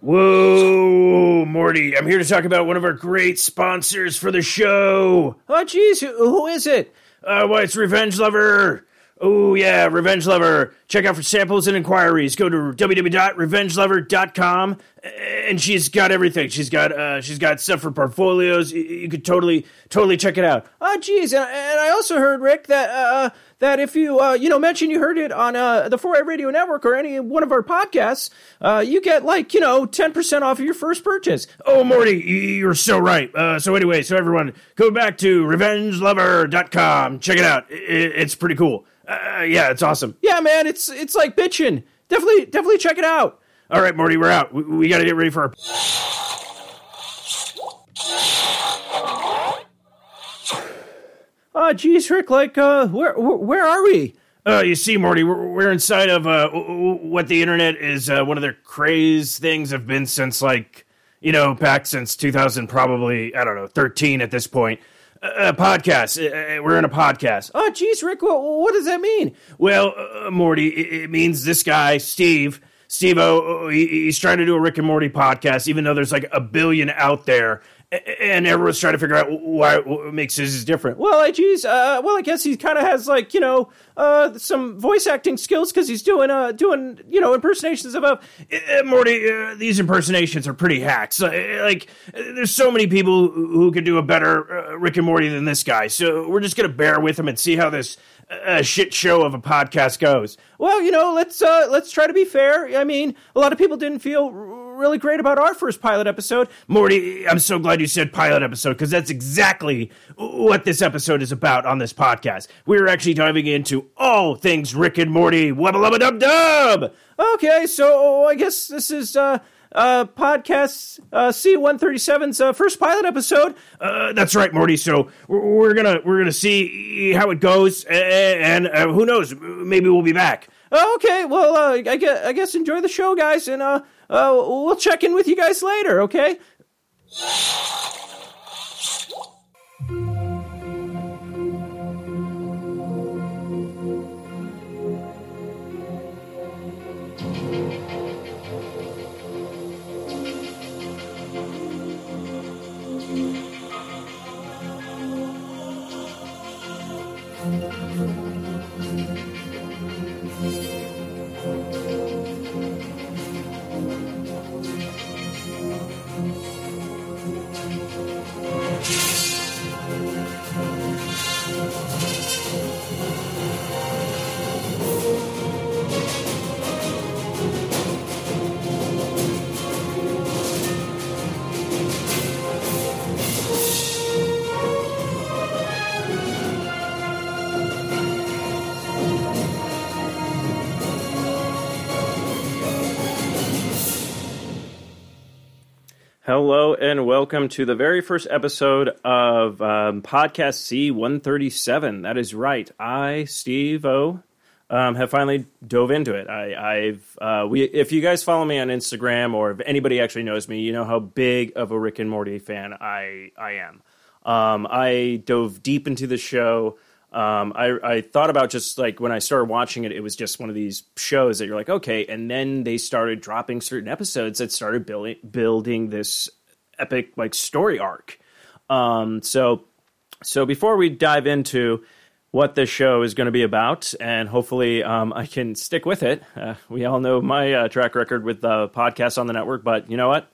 Whoa, Morty, I'm here to talk about one of our great sponsors for the show. Oh, jeez, who, who is it? Uh, why, it's Revenge Lover. Oh, yeah, Revenge Lover. Check out for samples and inquiries. Go to www.revengelover.com and she's got everything. She's got uh, she's got stuff for portfolios. You, you could totally totally check it out. Oh, geez, and, and I also heard Rick that uh, that if you uh, you know mention you heard it on uh, the 4A Radio Network or any one of our podcasts, uh, you get like you know ten percent off of your first purchase. Oh, Morty, you're so right. Uh, so anyway, so everyone, go back to revengelover.com. Check it out. It, it's pretty cool. Uh, yeah, it's awesome. Yeah, man, it's it's like bitching. Definitely, definitely check it out. All right, Morty, we're out. We, we got to get ready for our. Oh, geez, Rick, like, uh, where, where, are we? Uh, you see, Morty, we're, we're inside of uh, what the internet is uh, one of their craze things have been since, like, you know, back since 2000, probably, I don't know, 13 at this point. A podcast. Uh, we're in a podcast. Oh, geez, Rick, what, what does that mean? Well, uh, Morty, it, it means this guy, Steve, Steve O, he's trying to do a Rick and Morty podcast, even though there's like a billion out there and everyone's trying to figure out why what makes his different. Well, I geez, uh, well, I guess he kind of has like you know uh, some voice acting skills because he's doing uh doing you know impersonations of uh, Morty. Uh, these impersonations are pretty hacks. Uh, like, there's so many people who could do a better uh, Rick and Morty than this guy. So we're just gonna bear with him and see how this a shit show of a podcast goes. Well, you know, let's uh, let's try to be fair. I mean, a lot of people didn't feel really great about our first pilot episode. Morty, I'm so glad you said pilot episode because that's exactly what this episode is about on this podcast. We're actually diving into all things Rick and Morty. Wubba lubba dub dub. Okay, so I guess this is uh, uh, podcast uh, C137's uh, first pilot episode. Uh, that's right, Morty. So we're, gonna we're gonna see how it goes, and, uh, who knows, maybe we'll be back. Okay, well, uh, I guess I guess enjoy the show, guys, and uh, we'll check in with you guys later. Okay. Hello and welcome to the very first episode of um, podcast C137. That is right. I, Steve O, um, have finally dove into it. I, have uh, we if you guys follow me on Instagram or if anybody actually knows me, you know how big of a Rick and Morty fan I I am. Um, I dove deep into the show. Um, I, I thought about just like when I started watching it, it was just one of these shows that you're like, okay. And then they started dropping certain episodes that started building building this epic like story arc. Um, so so before we dive into what this show is going to be about, and hopefully um, I can stick with it. Uh, we all know my uh, track record with the podcasts on the network, but you know what?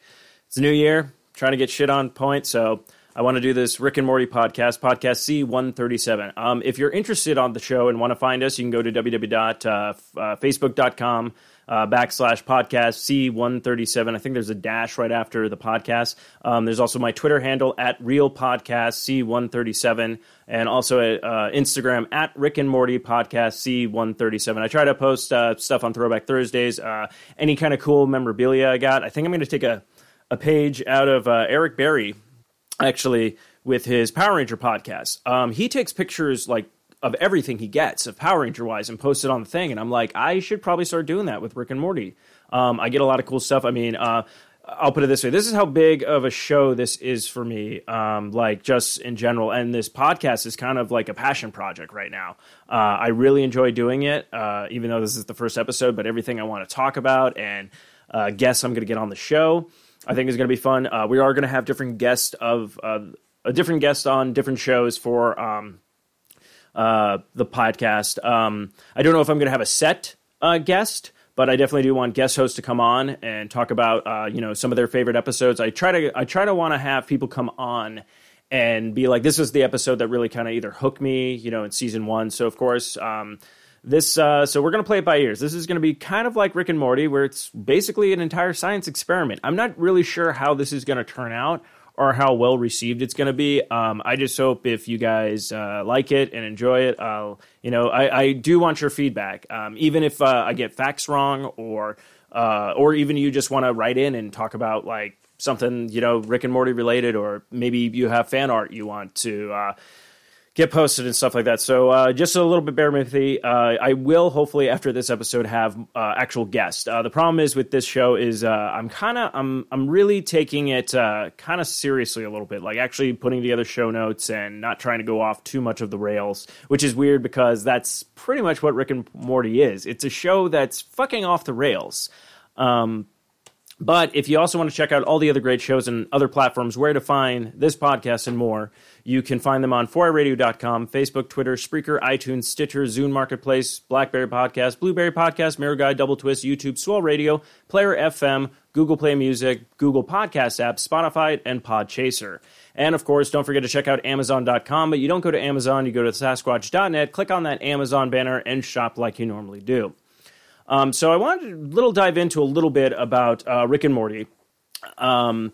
It's a new year, trying to get shit on point. So I want to do this Rick and Morty podcast, podcast C137. Um, if you're interested on the show and want to find us, you can go to www.facebook.com uh, uh, backslash podcast C137. I think there's a dash right after the podcast. Um, there's also my Twitter handle at Real Podcast C137 and also at uh, Instagram at Rick and Morty Podcast C137. I try to post uh, stuff on Throwback Thursdays, uh, any kind of cool memorabilia I got. I think I'm going to take a, a page out of uh, Eric Berry actually with his Power Ranger podcast. Um, he takes pictures like of everything he gets of Power Ranger wise and posts it on the thing, and I'm like, I should probably start doing that with Rick and Morty. Um, I get a lot of cool stuff. I mean, uh, I'll put it this way: this is how big of a show this is for me. Um, like just in general, and this podcast is kind of like a passion project right now. Uh, I really enjoy doing it, uh, even though this is the first episode. But everything I want to talk about and uh, guests I'm going to get on the show. I think is going to be fun. Uh, we are going to have different guests of uh, a different guest on different shows for um, uh, the podcast. Um, I don't know if I'm going to have a set uh, guest, but I definitely do want guest hosts to come on and talk about uh, you know some of their favorite episodes. I try to I try to want to have people come on and be like, this is the episode that really kind of either hooked me, you know, in season one. So of course. Um, this uh, so we're going to play it by ears this is going to be kind of like rick and morty where it's basically an entire science experiment i'm not really sure how this is going to turn out or how well received it's going to be. Um, I just hope if you guys uh, like it and enjoy it, I'll, you know, I, I do want your feedback. Um, even if uh, I get facts wrong, or uh, or even you just want to write in and talk about like something, you know, Rick and Morty related, or maybe you have fan art you want to uh, get posted and stuff like that. So uh, just a little bit bear with me. Uh, I will hopefully after this episode have uh, actual guests. Uh, the problem is with this show is uh, I'm kind of I'm I'm really taking it uh, kind of seriously a little bit, like actually putting together show notes and not trying to go off too much of the rails, which is weird because that's pretty much what Rick and Morty is. It's a show that's fucking off the rails. Um, but if you also want to check out all the other great shows and other platforms where to find this podcast and more, you can find them on 4iRadio.com, Facebook, Twitter, Spreaker, iTunes, Stitcher, Zune Marketplace, Blackberry Podcast, Blueberry Podcast, Miro Guide, Double Twist, YouTube, Swell Radio, Player FM, Google Play Music, Google Podcast app, Spotify, and Podchaser. And of course, don't forget to check out Amazon.com. But you don't go to Amazon, you go to Sasquatch.net, click on that Amazon banner, and shop like you normally do. Um, so I wanted to little dive into a little bit about uh, Rick and Morty, um,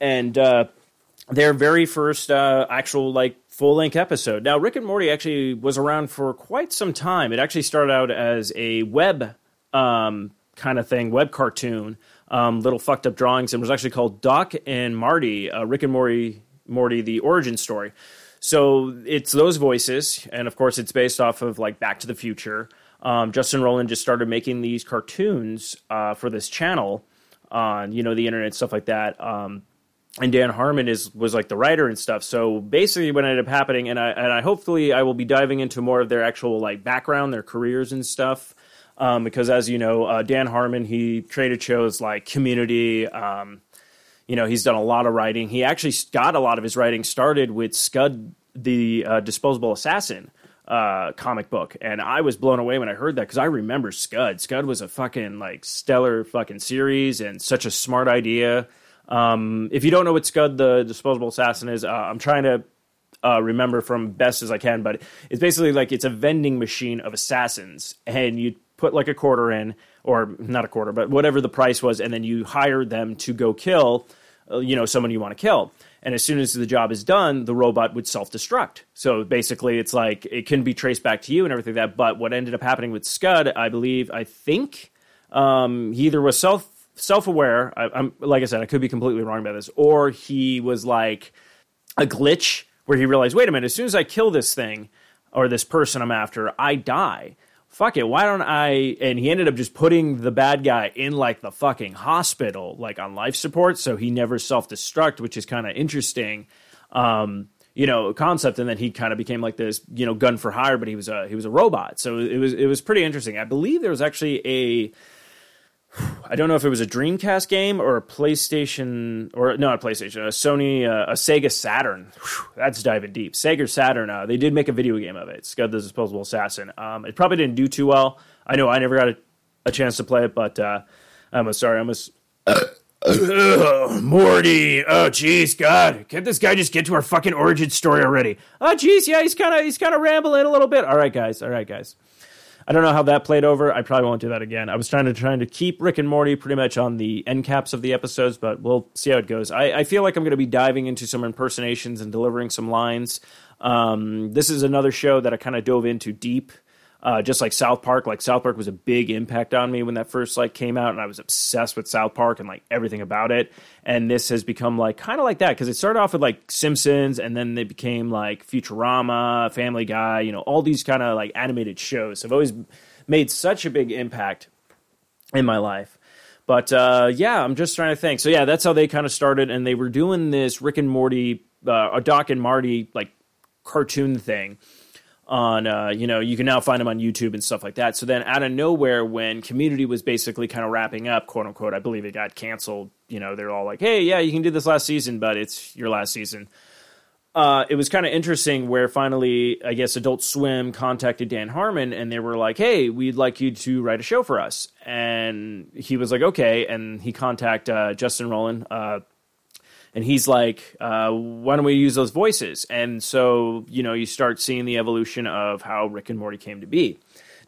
and uh, their very first uh, actual like full length episode. Now, Rick and Morty actually was around for quite some time. It actually started out as a web um, kind of thing, web cartoon, um, little fucked up drawings, and was actually called Doc and Marty, uh, Rick and Morty, Morty, the origin story. So it's those voices, and of course, it's based off of like Back to the Future um, Justin Roiland just started making these cartoons uh, for this channel on you know the internet stuff like that. Um, and Dan Harmon is was like the writer and stuff. So basically, what ended up happening, and I and I hopefully I will be diving into more of their actual like background, their careers and stuff. Um, because as you know, uh, Dan Harmon he created shows like Community. Um, you know, he's done a lot of writing. He actually got a lot of his writing started with Scud, the uh, disposable assassin uh, comic book, and I was blown away when I heard that because I remember Scud. Scud was a fucking like stellar fucking series and such a smart idea. Um, if you don't know what Scud the Disposable Assassin is, uh, I'm trying to uh, remember from best as I can, but it's basically like it's a vending machine of assassins, and you put like a quarter in, or not a quarter, but whatever the price was, and then you hire them to go kill, you know, someone you want to kill and as soon as the job is done, the robot would self destruct. So basically, it's like it can be traced back to you and everything like that. But what ended up happening with Scud, I believe, I think um, he either was self self aware. I'm like I said, I could be completely wrong about this, or he was like a glitch where he realized, wait a minute, as soon as I kill this thing or this person I'm after, I die fuck it, why don't I? And he ended up just putting the bad guy in like the fucking hospital, like on life support, so he never self destruct, which is kind of interesting. Um, you know, concept, and then he kind of became like this, you know, gun for hire, but he was a he was a robot, so it was it was pretty interesting. I believe there was actually a I don't know if it was a Dreamcast game or a PlayStation or no, a PlayStation, a Sony, uh, a Sega Saturn. Whew, that's diving deep. Sega Saturn. Uh, they did make a video game of it. Scud the Disposable Assassin. Um, it probably didn't do too well. I know I never got a, a chance to play it, but uh, I'm sorry. I'm a. Morty, oh jeez, God, can't this guy just get to our fucking origin story already? Oh jeez, yeah, he's kind of he's kind of rambling a little bit. All right, guys, all right, guys. I don't know how that played over. I probably won't do that again. I was trying to trying to keep Rick and Morty pretty much on the end caps of the episodes, but we'll see how it goes. I, I feel like I'm going to be diving into some impersonations and delivering some lines. Um, this is another show that I kind of dove into deep uh, just like South Park, like South Park was a big impact on me when that first like came out, and I was obsessed with South Park and like everything about it. And this has become like kind of like that because it started off with like Simpsons, and then they became like Futurama, Family Guy, you know, all these kind of like animated shows have always made such a big impact in my life. But uh, yeah, I'm just trying to think. So yeah, that's how they kind of started, and they were doing this Rick and Morty, uh, a Doc and Marty like cartoon thing on uh, you know you can now find them on youtube and stuff like that. So then out of nowhere when community was basically kind of wrapping up quote unquote i believe it got canceled you know they're all like hey yeah you can do this last season but it's your last season. Uh, it was kind of interesting where finally i guess adult swim contacted dan harmon and they were like hey we'd like you to write a show for us. And he was like okay. And he contacted uh, justin roiland uh, and he's like, uh, "Why don't we use those voices?" And so you know you start seeing the evolution of how Rick and Morty came to be.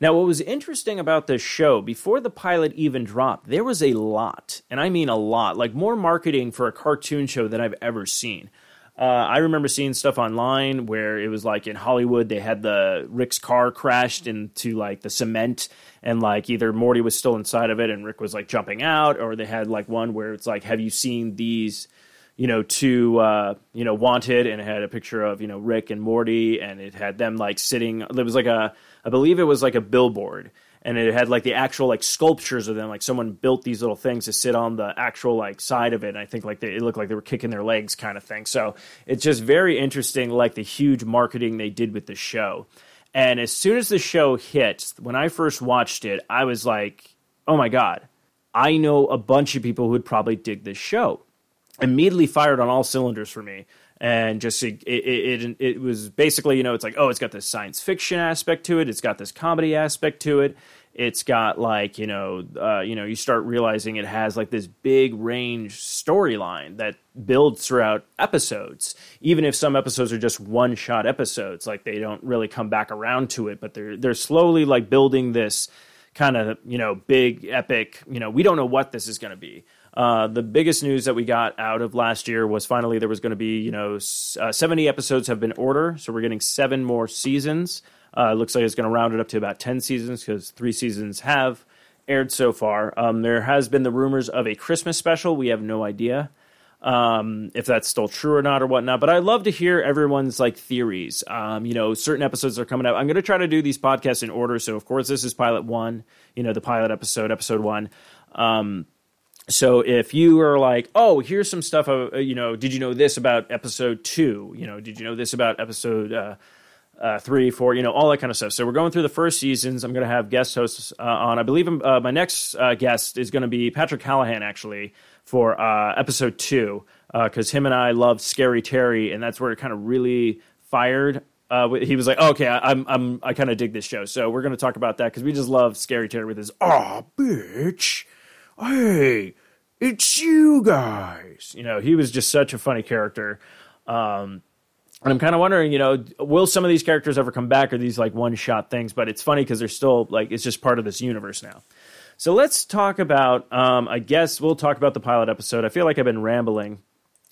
Now, what was interesting about this show before the pilot even dropped, there was a lot, and I mean a lot, like more marketing for a cartoon show than I've ever seen. Uh, I remember seeing stuff online where it was like in Hollywood they had the Rick's car crashed into like the cement and like either Morty was still inside of it and Rick was like jumping out, or they had like one where it's like, have you seen these? You know, to uh, you know, wanted, and it had a picture of you know Rick and Morty, and it had them like sitting. It was like a, I believe it was like a billboard, and it had like the actual like sculptures of them. Like someone built these little things to sit on the actual like side of it. And I think like they, it looked like they were kicking their legs, kind of thing. So it's just very interesting, like the huge marketing they did with the show. And as soon as the show hit, when I first watched it, I was like, oh my god. I know a bunch of people who would probably dig this show immediately fired on all cylinders for me. And just it, it, it, it, was basically you know it's like oh it's got this science fiction aspect to it. It's got this comedy aspect to it. It's got like you know uh, you know you start realizing it has like this big range storyline that builds throughout episodes. Even if some episodes are just one shot episodes like they don't really come back around to it but they're they're slowly like building this kind of you know big epic you know we don't know what this is going to be uh, the biggest news that we got out of last year was finally there was going to be, you know, uh, 70 episodes have been ordered, so we're getting seven more seasons. Uh, looks like it's going to round it up to about 10 seasons because three seasons have aired so far. Um, there has been the rumors of a Christmas special. We have no idea um, if that's still true or not or whatnot. But I love to hear everyone's like theories. Um, you know, certain episodes are coming out. I'm going to try to do these podcasts in order. So of course, this is pilot one. You know, the pilot episode, episode one. Um, so if you are like, oh, here's some stuff, uh, you know, did you know this about episode two? You know, did you know this about episode uh, uh, three, four, you know, all that kind of stuff. So we're going through the first seasons. I'm going to have guest hosts uh, on. I believe uh, my next uh, guest is going to be Patrick Callahan, actually, for episode two, because him and I love Scary Terry, and that's where it kind of really fired. he was like, oh, "Okay, I, I'm, I'm, I kind of dig this show." So we're going to talk about that because we just love Scary Terry with his "Oh, bitch." Hey, it's you guys. You know, he was just such a funny character. Um, and I'm kind of wondering, you know, will some of these characters ever come back or these like one shot things? But it's funny because they're still like, it's just part of this universe now. So let's talk about, um, I guess we'll talk about the pilot episode. I feel like I've been rambling.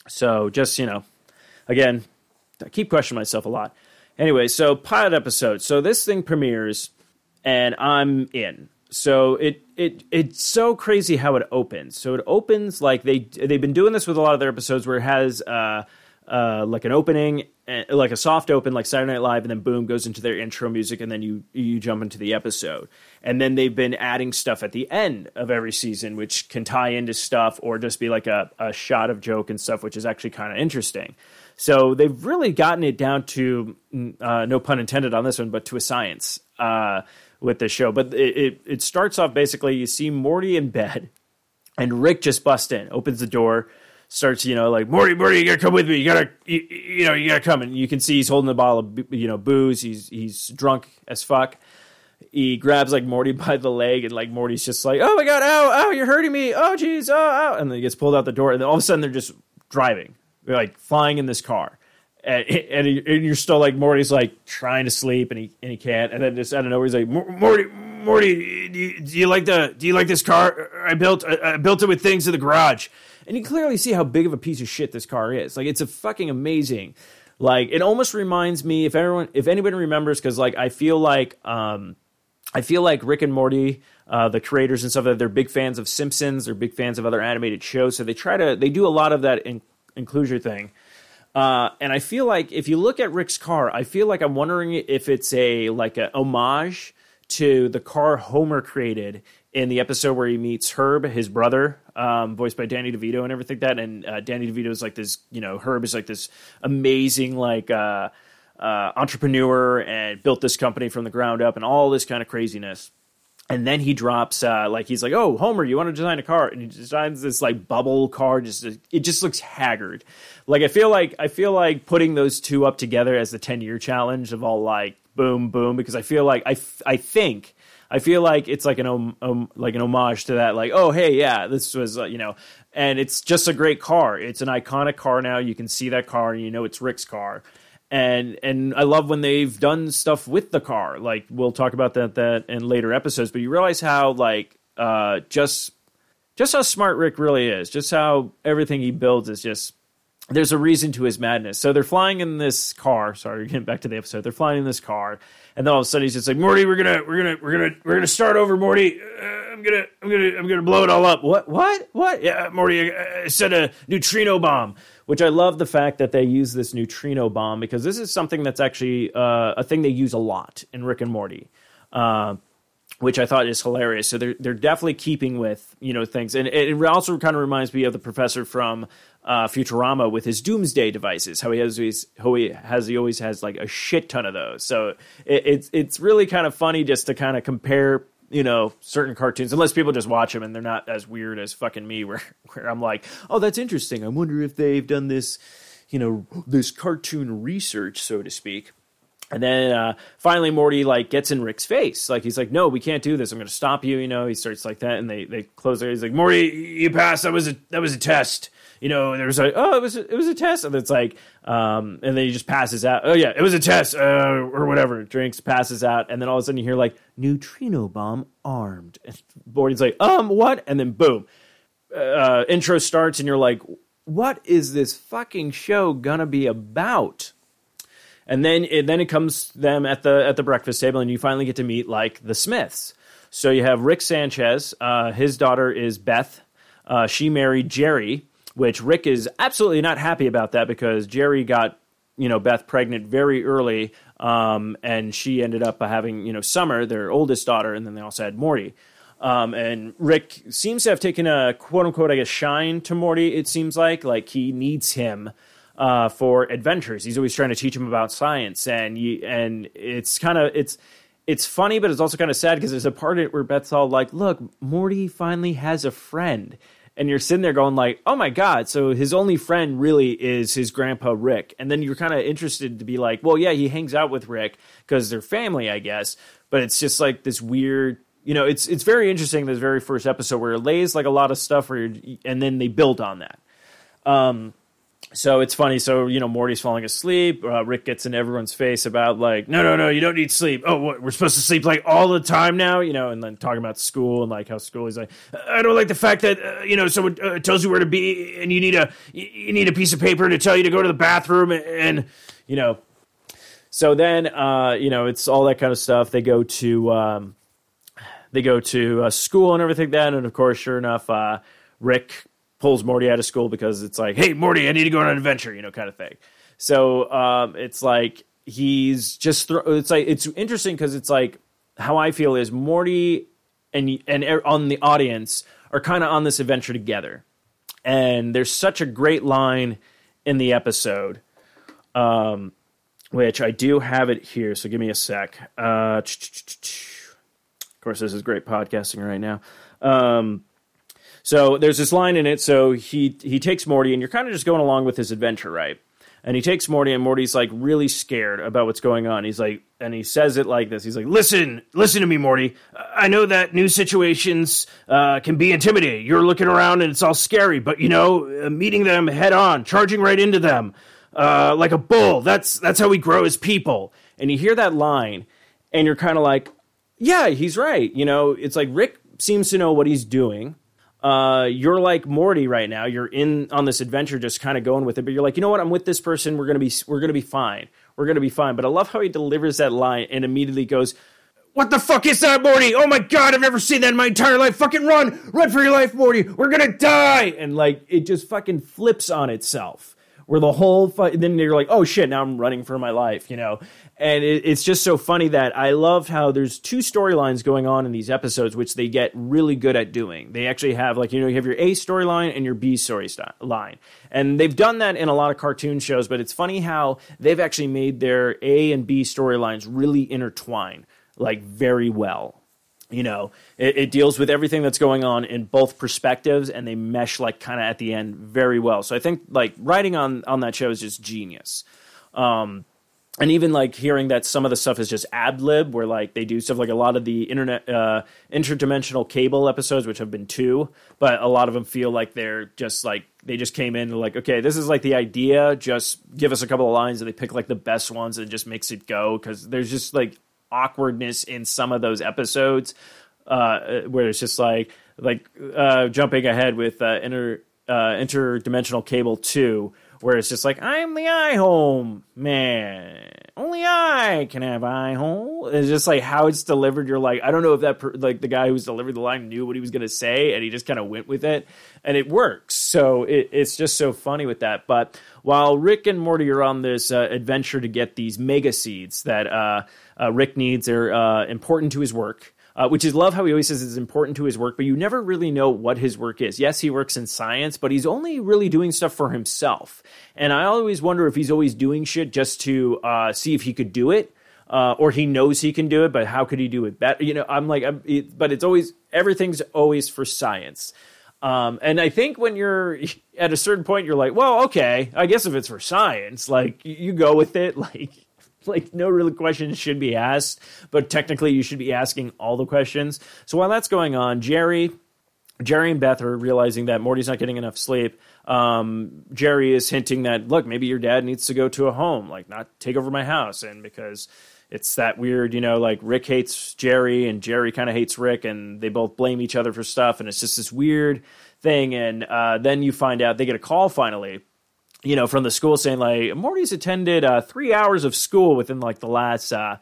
So just, you know, again, I keep questioning myself a lot. Anyway, so pilot episode. So this thing premieres and I'm in so it it it's so crazy how it opens. So it opens like they they've been doing this with a lot of their episodes where it has uh, uh, like an opening, uh, like a soft open, like Saturday Night Live, and then boom goes into their intro music, and then you you jump into the episode. And then they've been adding stuff at the end of every season, which can tie into stuff or just be like a, a shot of joke and stuff, which is actually kind of interesting. So they've really gotten it down to mm, uh, no pun intended on this one, but to a science. Uh, with this show. But it, it, it starts off basically you see Morty in bed, and Rick just busts in, opens the door, starts you know like Morty, Morty, you gotta come with me. You gotta you, you know you gotta come. And you can see he's holding a bottle of you know booze. He's he's drunk as fuck. He grabs like Morty by the leg, and like Morty's just like, "Oh my god, ow, ow, you're hurting me! Oh jeez, oh, ow!" And then he gets pulled out the door, and then all of a sudden they're just driving, they're like flying in this car and, and, he, and, you're still like Morty's like trying to sleep and he and he can't. And then just I don't know he's like Morty Morty do you, do you, like the do you like this car? I built I, I built it with things in the garage. And you clearly see how big of a piece of shit this car is. Like it's a fucking amazing. Like it almost reminds me if everyone if anybody remembers because like I feel like um I feel like Rick and Morty uh, the creators and stuff that they're big fans of Simpsons. They're big fans of other animated shows. So they try to they do a lot of that in, inclusion thing uh, and I feel like if you look at Rick's car, I feel like I'm wondering if it's a like a homage to the car Homer created in the episode where he meets Herb, his brother, um, voiced by Danny DeVito and everything like that. And uh, Danny DeVito is like this, you know, Herb is like this amazing like. Uh, uh, entrepreneur and built this company from the ground up and all this kind of craziness. And then he drops uh, like he's like, "Oh, Homer, you want to design a car?" And he designs this like bubble car. Just it just looks haggard. Like I feel like I feel like putting those two up together as the ten year challenge of all like boom boom because I feel like I I think I feel like it's like an um, like an homage to that. Like, oh hey, yeah, this was uh, you know, and it's just a great car. It's an iconic car now. You can see that car, and you know it's Rick's car and and I love when they've done stuff with the car. Like we'll talk about that that in later episodes. But you realize how like uh, just just how smart Rick really is. Just how everything he builds is just there's a reason to his madness. So they're flying in this car. Sorry, getting back to the episode. They're flying in this car, and then all of a sudden he's just like, "Morty, we're gonna, we're gonna, we're gonna, we're gonna start over, Morty. Uh, I'm gonna, I'm gonna, I'm gonna blow it all up." What? What? What? Yeah, Morty, I, I said a neutrino bomb which I love the fact that they use this neutrino bomb because this is something that's actually uh, a thing they use a lot in Rick and Morty. Uh, which I thought is hilarious. So they're they're definitely keeping with you know things, and it, also kind of reminds me of the professor from uh, Futurama with his doomsday devices. How he has these, how he has he always has like a shit ton of those. So it, it's it's really kind of funny just to kind of compare you know certain cartoons unless people just watch them and they're not as weird as fucking me where where I'm like oh that's interesting. I wonder if they've done this you know this cartoon research so to speak and then uh, finally Morty like gets in Rick's face like he's like no we can't do this I'm going to stop you you know he starts like that and they they close it he's like Morty you passed that was a that was a test you know, there's like, oh, it was a, it was a test, and it's like, um, and then he just passes out. Oh yeah, it was a test, uh, or whatever. Drinks, passes out, and then all of a sudden you hear like neutrino bomb armed. And Morty's like, um, what? And then boom, uh, intro starts, and you're like, what is this fucking show gonna be about? And then it, then it comes them at the at the breakfast table, and you finally get to meet like the Smiths. So you have Rick Sanchez. Uh, his daughter is Beth. Uh, she married Jerry, which Rick is absolutely not happy about that because Jerry got you know Beth pregnant very early, um, and she ended up having you know Summer, their oldest daughter, and then they also had Morty. Um, and Rick seems to have taken a quote unquote, I guess, shine to Morty. It seems like like he needs him uh, for adventures. He's always trying to teach him about science, and you, and it's kind of it's it's funny, but it's also kind of sad because there's a part of it where Beth's all like, "Look, Morty finally has a friend." and you're sitting there going like, "Oh my god!" So his only friend really is his grandpa Rick, and then you're kind of interested to be like, "Well, yeah, he hangs out with Rick because they're family, I guess." But it's just like this weird, you know, it's it's very interesting. This very first episode where it lays like a lot of stuff, where and then they build on that. Um, so it's funny. So you know, Morty's falling asleep. Uh, Rick gets in everyone's face about like, no, no, no, you don't need sleep. Oh, what, we're supposed to sleep like all the time now, you know. And then talking about school and like how school. He's like, I don't like the fact that uh, you know someone uh, tells you where to be and you need a you need a piece of paper to tell you to go to the bathroom and, and you know. So then, uh, you know, it's all that kind of stuff. They go to um, they go to uh, school and everything. Then, and of course, sure enough, uh, Rick pulls Morty out of school because it's like, hey, Morty, I need to go on an adventure, you know, kind of thing. So um, it's like he's just it's like it's interesting because it's like how I feel is Morty and and on the audience are kind of on this adventure together, and there's such a great line in the episode. Um, which I do have it here, so give me a sec. Uh, of course, this is great podcasting right now. Um, so there's this line in it. So he he takes Morty, and you're kind of just going along with his adventure, right? And he takes Morty, and Morty's like really scared about what's going on. He's like, and he says it like this. He's like, "Listen, listen to me, Morty. I know that new situations uh, can be intimidating. You're looking around, and it's all scary. But you know, uh, meeting them head on, charging right into them, uh, like a bull. That's that's how we grow as people." And you hear that line, and you're kind of like, "Yeah, he's right." You know, it's like Rick seems to know what he's doing uh, you're like Morty right now. You're in on this adventure, just kind of going with it. But you're like, you know what? I'm with this person. We're gonna be we're gonna be fine. We're gonna be fine. But I love how he delivers that line and immediately goes, "What the fuck is that, Morty? Oh my god, I've never seen that in my entire life. Fucking run, run for your life, Morty. We're gonna die." And like it just fucking flips on itself. Where the whole fight, then you're like, oh shit, now I'm running for my life, you know? And it, it's just so funny that I loved how there's two storylines going on in these episodes, which they get really good at doing. They actually have, like, you know, you have your A storyline and your B storyline. And they've done that in a lot of cartoon shows, but it's funny how they've actually made their A and B storylines really intertwine, like, very well you know it, it, deals with everything that's going on in both perspectives and they mesh like kind of at the end very well. So i think like writing on on that show is just genius. Um and even like hearing that some of the stuff is just ad lib where like they do stuff like a lot of the internet uh interdimensional cable episodes which have been two but a lot of them feel like they're just like they just came in like okay this is like the idea just give us a couple of lines and they pick like the best ones and just makes it go because there's just like awkwardness in some of those episodes uh, where it's just like like uh, jumping ahead with uh, inter uh, interdimensional cable two, where it's just like I'm the eyehole man. Only I can have eye hole. It's just like how it's delivered. You're like I don't know if that per- like the guy who's delivered the line knew what he was going to say, and he just kind of went with it, and it works. So it, it's just so funny with that. But while Rick and Morty are on this uh, adventure to get these mega seeds that uh, uh, Rick needs, are uh, important to his work. Uh, which is love how he always says it's important to his work, but you never really know what his work is. Yes, he works in science, but he's only really doing stuff for himself. And I always wonder if he's always doing shit just to uh, see if he could do it. Uh, or he knows he can do it, but how could he do it better? You know, I'm like, I'm, it, but it's always everything's always for science. Um, and I think when you're at a certain point, you're like, well, okay, I guess if it's for science, like you go with it, like like no real questions should be asked, but technically you should be asking all the questions. So while that's going on, Jerry, Jerry and Beth are realizing that Morty's not getting enough sleep. Um, Jerry is hinting that look, maybe your dad needs to go to a home, like not take over my house, and because it's that weird, you know, like Rick hates Jerry and Jerry kind of hates Rick, and they both blame each other for stuff, and it's just this weird thing. And uh, then you find out they get a call finally you know, from the school saying like Morty's attended uh, three hours of school within like the last uh,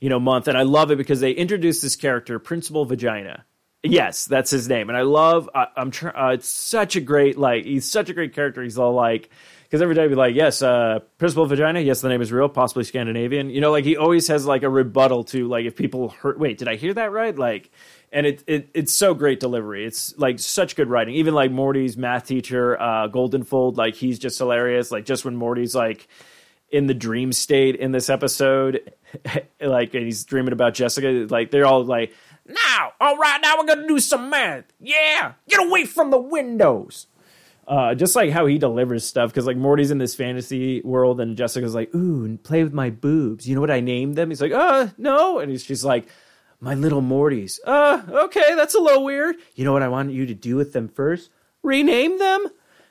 you know month, and I love it because they introduced this character, Principal Vagina. Yes, that's his name, and I love. I'm trying. Uh, it's such a great like. He's such a great character. He's all like. Because every day I'd be like, yes, uh, Principal Vagina, yes, the name is real, possibly Scandinavian. You know, like he always has like a rebuttal to like if people hurt. Wait, did I hear that right? Like, and it, it it's so great delivery. It's like such good writing. Even like Morty's math teacher, uh, Goldenfold, like he's just hilarious. Like just when Morty's like in the dream state in this episode, like and he's dreaming about Jessica, like they're all like, "Now, all right, now we're gonna do some math. Yeah, get away from the windows." Uh, just like how he delivers stuff, because like Morty's in this fantasy world, and Jessica's like, "Ooh, play with my boobs." You know what I named them? He's like, "Uh, no," and he's just like my little Mortys. Uh, okay, that's a little weird. You know what I want you to do with them first? Rename them?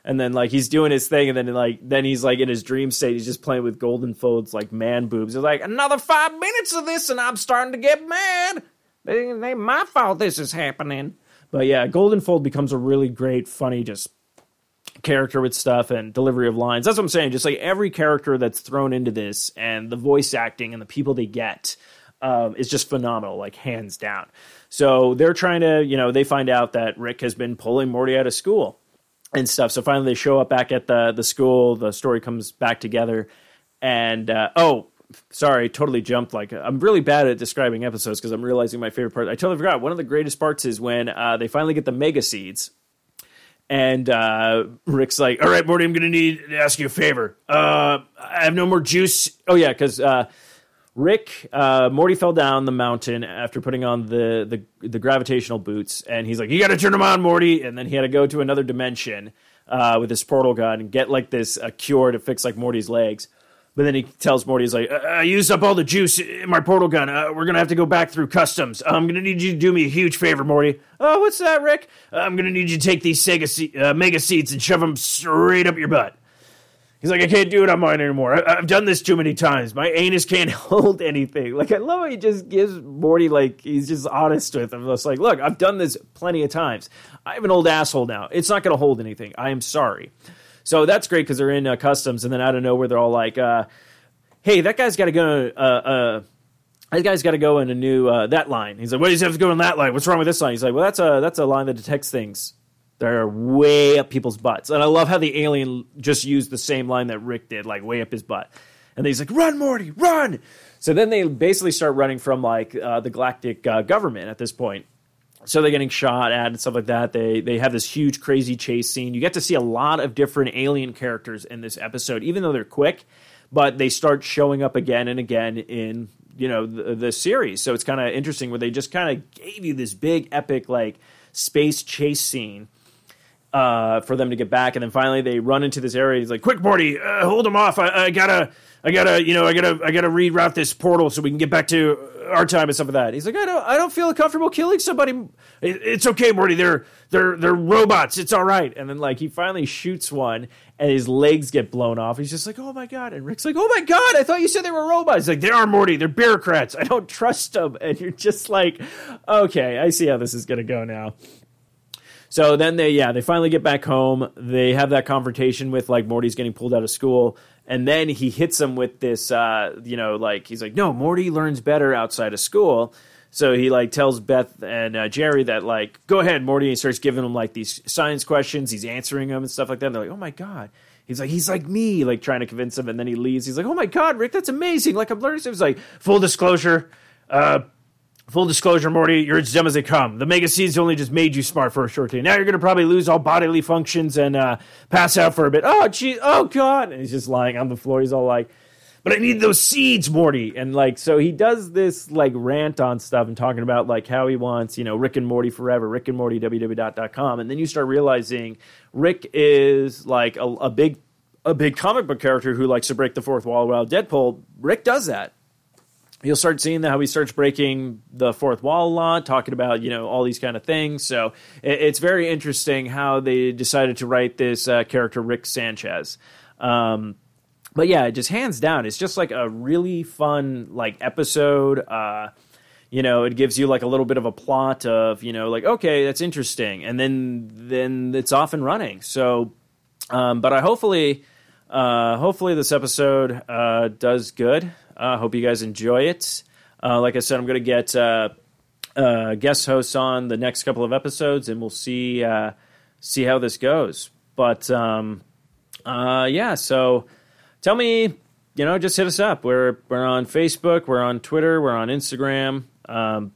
And then like he's doing his thing, and then like then he's like in his dream state, he's just playing with Goldenfold's like man boobs. He's like, another five minutes of this, and I'm starting to get mad. It ain't my fault this is happening. But yeah, Goldenfold becomes a really great, funny, just character with stuff and delivery of lines. That's what I'm saying. Just like every character that's thrown into this and the voice acting and the people they get um, is just phenomenal, like hands down. So they're trying to, you know, they find out that Rick has been pulling Morty out of school and stuff. So finally they show up back at the the school. The story comes back together, and uh, oh, sorry, totally jumped. Like I'm really bad at describing episodes because I'm realizing my favorite part. I totally forgot. One of the greatest parts is when uh, they finally get the mega seeds. And uh, Rick's like, "All right, Morty, I'm to need to ask you a favor. Uh, I have no more juice. Oh yeah, because uh, Rick, uh, Morty fell down the mountain after putting on the, the, the gravitational boots, and he's like, "You got to turn them on, Morty." And then he had to go to another dimension uh, with his portal gun and get like this a cure to fix like Morty's legs. But then he tells Morty, he's like, I used up all the juice in my portal gun. Uh, we're going to have to go back through customs. I'm going to need you to do me a huge favor, Morty. Oh, what's that, Rick? I'm going to need you to take these Sega se- uh, mega seeds and shove them straight up your butt. He's like, I can't do it on mine anymore. I, have done this too many times. My anus can't hold anything. Like, I love how he just gives Morty, like, he's just honest with him. It's like, look, I've done this plenty of times. I have an old asshole now. It's not going to hold anything. I am sorry. So that's great because they're in uh, customs, and then out of nowhere, they're all like, uh, hey, that guy's got to go, uh, uh, that guy's got to go in a new, uh, that line. He's like, what does he have to go in that line? What's wrong with this line? He's like, well, that's a, that's a line that detects things They're way up people's butts. And I love how the alien just used the same line that Rick did, like way up his butt. And he's like, run, Morty, run. So then they basically start running from like uh, the galactic uh, government at this point. So they're getting shot at and stuff like that. They they have this huge crazy chase scene. You get to see a lot of different alien characters in this episode, even though they're quick, but they start showing up again and again in you know the, the series. So it's kind of interesting where they just kind of gave you this big epic like space chase scene uh, for them to get back, and then finally they run into this area. He's like, "Quick, Morty, uh, hold him off! I, I, gotta, I gotta, you know, I gotta, I gotta reroute this portal so we can get back to our time and stuff like that." He's like, "I don't, I don't feel comfortable killing somebody. It, it's okay, Morty. They're, they're, they're robots. It's all right." And then like he finally shoots one, and his legs get blown off. He's just like, "Oh my god!" And Rick's like, "Oh my god! I thought you said they were robots." He's like, "They are, Morty. They're bureaucrats. I don't trust them." And you're just like, "Okay, I see how this is gonna go now." So then they, yeah, they finally get back home. They have that confrontation with like Morty's getting pulled out of school, and then he hits him with this, uh, you know, like he's like, no, Morty learns better outside of school. So he like tells Beth and uh, Jerry that like, go ahead, Morty. And starts giving them like these science questions. He's answering them and stuff like that. And they're like, oh my god. He's like, he's like me, like trying to convince him, and then he leaves. He's like, "Oh my god, Rick, that's amazing! Like I'm learning." So he's like, "Full disclosure, uh, Full disclosure, Morty, you're as dumb as they come. The mega seeds only just made you smart for a short time. Now you're going to probably lose all bodily functions and uh, pass out for a bit. Oh, gee, oh, God. And he's just lying on the floor. He's all like, but I need those seeds, Morty. And like, so he does this like rant on stuff and talking about like how he wants, you know, Rick and Morty forever, Rick and Morty, www.com. And then you start realizing Rick is like a, a big, a big comic book character who likes to break the fourth wall. While Deadpool, Rick does that you'll start seeing how he starts breaking the fourth wall a lot, talking about you know all these kind of things. So it, it's very interesting how they decided to write this uh, character Rick Sanchez. Um, but yeah, just hands down, it's just like a really fun like episode. Uh, you know, it gives you like a little bit of a plot of you know like okay, that's interesting, and then then it's off and running. So, um, but I hopefully. Uh, hopefully this episode uh, does good. I uh, hope you guys enjoy it. Uh, like I said, I'm going to get uh, uh, guest hosts on the next couple of episodes, and we'll see uh, see how this goes. But um, uh, yeah, so tell me, you know, just hit us up. We're we're on Facebook, we're on Twitter, we're on Instagram. Um,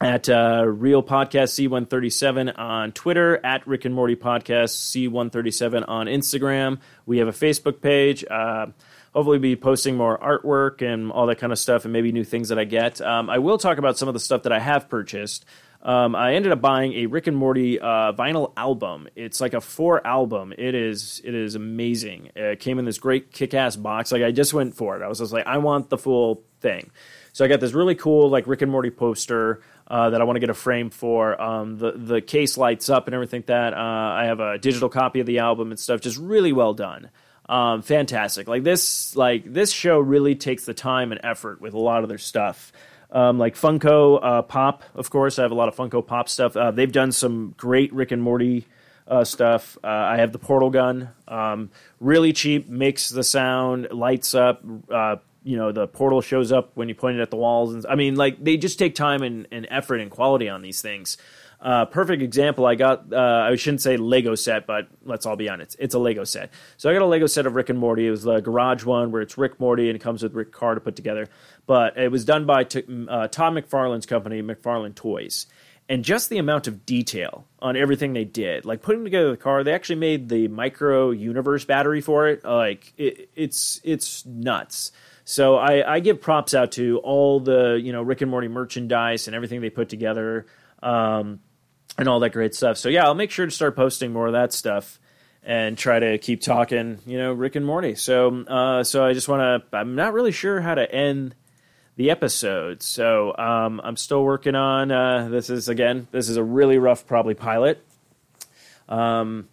at uh, Real Podcast C137 on Twitter, at Rick and Morty Podcast C137 on Instagram. We have a Facebook page. Uh, hopefully be posting more artwork and all that kind of stuff and maybe new things that I get. Um, I will talk about some of the stuff that I have purchased. Um, I ended up buying a Rick and Morty uh, vinyl album. It's like a four album. It is it is amazing. It came in this great kick ass box. Like I just went for it. I was just like, I want the full thing. So I got this really cool like Rick and Morty poster. Uh, that I want to get a frame for. Um, the the case lights up and everything. That uh, I have a digital copy of the album and stuff. Just really well done. Um, fantastic. Like this, like this show really takes the time and effort with a lot of their stuff. Um, like Funko uh, Pop, of course. I have a lot of Funko Pop stuff. Uh, they've done some great Rick and Morty uh, stuff. Uh, I have the portal gun, um, really cheap, makes the sound, lights up. Uh, you know, the portal shows up when you point it at the walls. And I mean, like they just take time and, and effort and quality on these things. Uh, perfect example. I got. Uh, I shouldn't say Lego set, but let's all be honest. It's a Lego set. So I got a Lego set of Rick and Morty. It was the garage one where it's Rick Morty and it comes with Rick car to put together. But it was done by t- uh, Todd McFarlane's company, McFarlane Toys. And just the amount of detail on everything they did, like putting together the car, they actually made the micro universe battery for it. Like it, it's it's nuts. So I, I give props out to all the you know Rick and Morty merchandise and everything they put together. Um, and all that great stuff. So yeah, I'll make sure to start posting more of that stuff and try to keep talking, you know, Rick and Morty. So uh, so I just want to. I'm not really sure how to end the episode, so um, I'm still working on. Uh, this is again, this is a really rough, probably pilot. Um,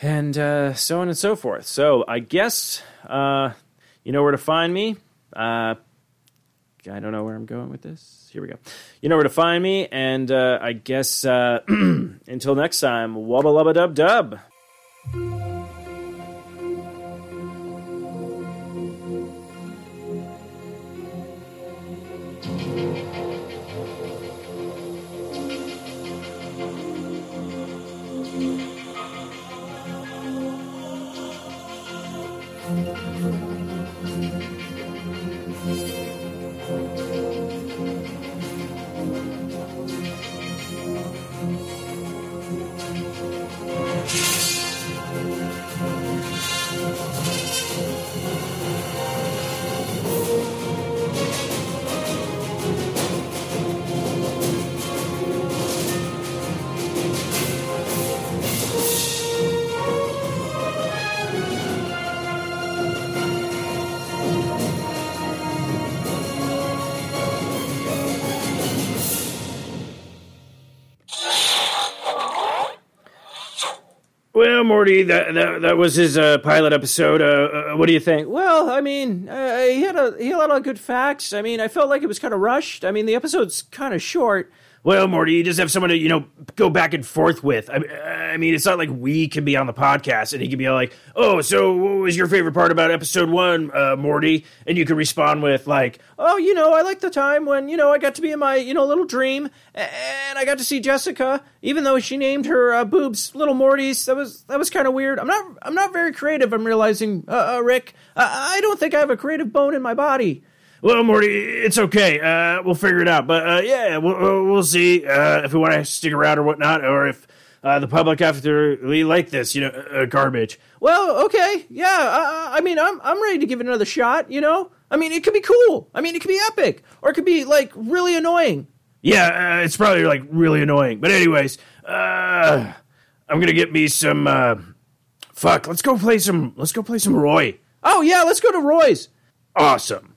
and uh, so on and so forth. So I guess uh, you know where to find me. Uh, I don't know where I'm going with this. Here we go. You know where to find me, and uh, I guess uh, until next time, wubba lubba dub dub. Well, Morty, that that, that was his uh, pilot episode. Uh, uh, what do you think? Well, I mean, uh, he had a he had a lot of good facts. I mean, I felt like it was kind of rushed. I mean, the episode's kind of short. Well, Morty, you just have someone to you know go back and forth with. I, I mean, it's not like we can be on the podcast and he can be like, "Oh, so what was your favorite part about episode one, uh, Morty?" And you can respond with like, "Oh, you know, I like the time when you know I got to be in my you know little dream and I got to see Jessica, even though she named her uh, boobs little Mortys. That was that was kind of weird. I'm not I'm not very creative. I'm realizing, uh, uh Rick. I don't think I have a creative bone in my body." Well, Morty, it's okay. Uh, we'll figure it out. But uh, yeah, we'll, we'll see uh, if we want to stick around or whatnot, or if uh, the public we like this, you know, uh, garbage. Well, okay, yeah. I, I mean, I'm I'm ready to give it another shot. You know, I mean, it could be cool. I mean, it could be epic, or it could be like really annoying. Yeah, uh, it's probably like really annoying. But anyways, I'm gonna get me some. fuck, let's go play some. Let's go play some Roy. Oh yeah, let's go to Roy's. Awesome.